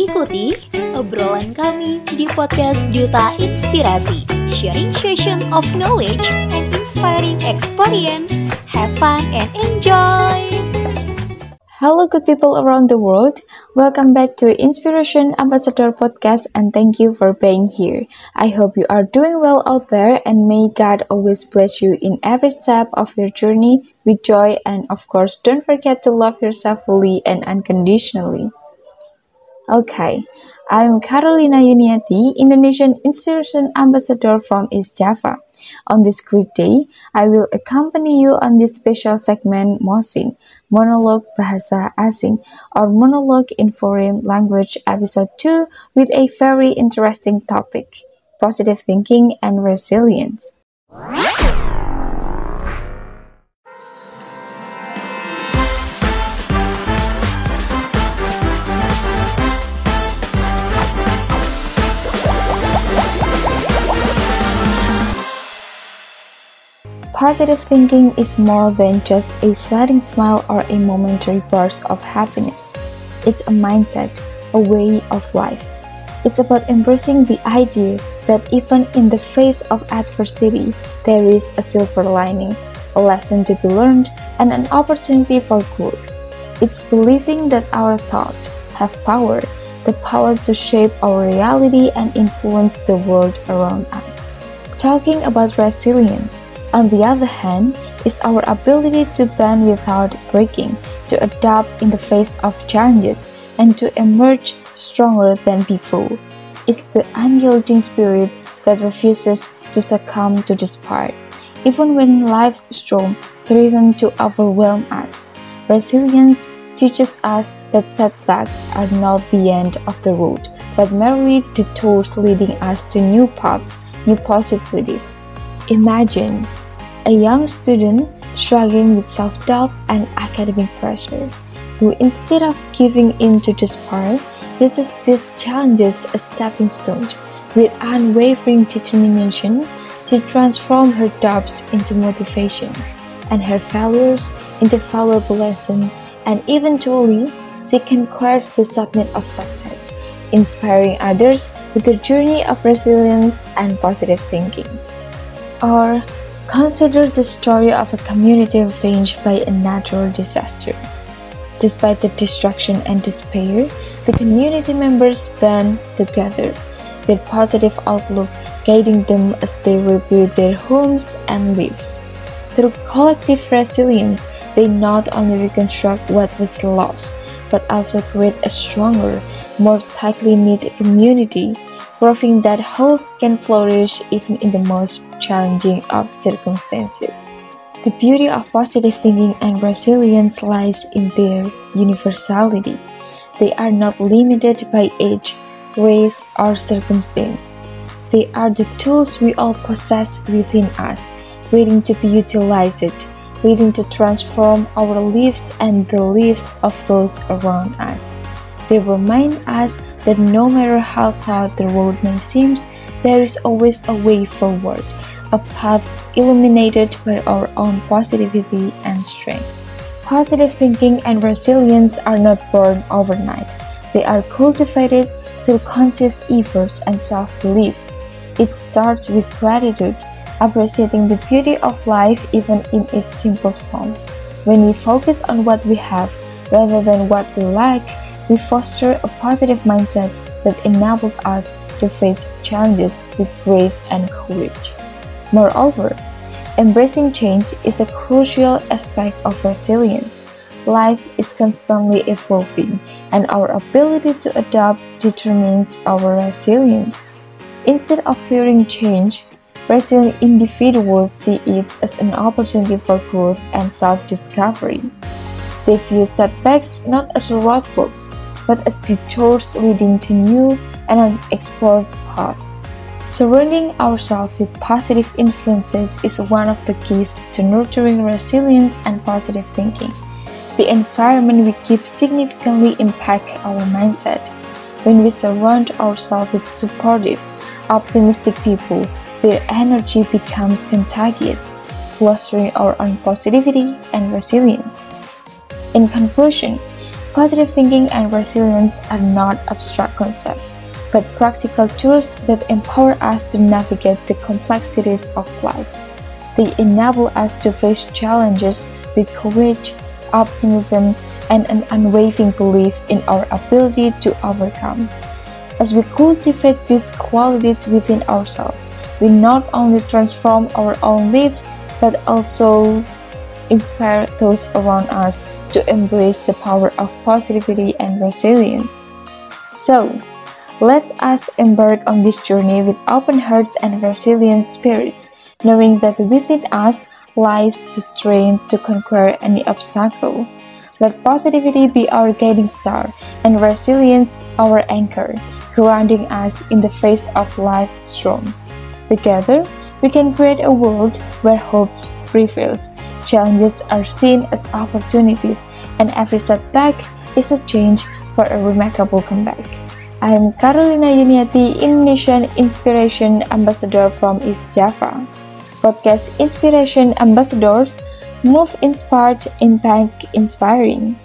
Ikuti obrolan kami di podcast Duta Inspirasi, sharing session of knowledge and inspiring experience. Have fun and enjoy! Hello, good people around the world. Welcome back to Inspiration Ambassador Podcast and thank you for being here. I hope you are doing well out there and may God always bless you in every step of your journey with joy and, of course, don't forget to love yourself fully and unconditionally. Okay, I'm Carolina Yuniati, Indonesian Inspiration Ambassador from East Java. On this great day, I will accompany you on this special segment Mosing, Monologue Bahasa Asing, or Monologue in Foreign Language Episode 2 with a very interesting topic, positive thinking and resilience. Positive thinking is more than just a fleeting smile or a momentary burst of happiness. It's a mindset, a way of life. It's about embracing the idea that even in the face of adversity, there is a silver lining, a lesson to be learned, and an opportunity for growth. It's believing that our thoughts have power, the power to shape our reality and influence the world around us. Talking about resilience, on the other hand, is our ability to bend without breaking, to adapt in the face of challenges, and to emerge stronger than before. It's the unyielding spirit that refuses to succumb to despair. Even when life's storm threatens to overwhelm us, resilience teaches us that setbacks are not the end of the road, but merely detours leading us to new paths, new possibilities. Imagine a young student struggling with self doubt and academic pressure, who instead of giving in to despair, uses these challenges as stepping stones. With unwavering determination, she transforms her doubts into motivation and her failures into valuable lessons, and eventually, she conquers the summit of success, inspiring others with the journey of resilience and positive thinking. Or Consider the story of a community ravaged by a natural disaster. Despite the destruction and despair, the community members band together, their positive outlook guiding them as they rebuild their homes and lives. Through collective resilience, they not only reconstruct what was lost, but also create a stronger, more tightly knit community proving that hope can flourish even in the most challenging of circumstances. The beauty of positive thinking and resilience lies in their universality. They are not limited by age, race, or circumstance. They are the tools we all possess within us, waiting to be utilized, waiting to transform our lives and the lives of those around us. They remind us that no matter how hard the road may seem, there is always a way forward, a path illuminated by our own positivity and strength. Positive thinking and resilience are not born overnight. They are cultivated through conscious efforts and self belief. It starts with gratitude, appreciating the beauty of life even in its simplest form. When we focus on what we have rather than what we lack, we foster a positive mindset that enables us to face challenges with grace and courage. Moreover, embracing change is a crucial aspect of resilience. Life is constantly evolving, and our ability to adapt determines our resilience. Instead of fearing change, resilient individuals see it as an opportunity for growth and self discovery. They view setbacks not as roadblocks, but as detours leading to new and unexplored paths. Surrounding ourselves with positive influences is one of the keys to nurturing resilience and positive thinking. The environment we keep significantly impacts our mindset. When we surround ourselves with supportive, optimistic people, their energy becomes contagious, fostering our own positivity and resilience. In conclusion, Positive thinking and resilience are not abstract concepts, but practical tools that empower us to navigate the complexities of life. They enable us to face challenges with courage, optimism, and an unwavering belief in our ability to overcome. As we cultivate these qualities within ourselves, we not only transform our own lives but also inspire those around us to embrace the power of positivity and resilience. So, let us embark on this journey with open hearts and resilient spirits, knowing that within us lies the strength to conquer any obstacle. Let positivity be our guiding star and resilience our anchor, grounding us in the face of life's storms. Together, we can create a world where hope prevails, challenges are seen as opportunities, and every setback is a change for a remarkable comeback. I am Carolina Yuniati, Indonesian Inspiration Ambassador from East Java. Podcast Inspiration Ambassadors Move Inspired, Impact Inspiring.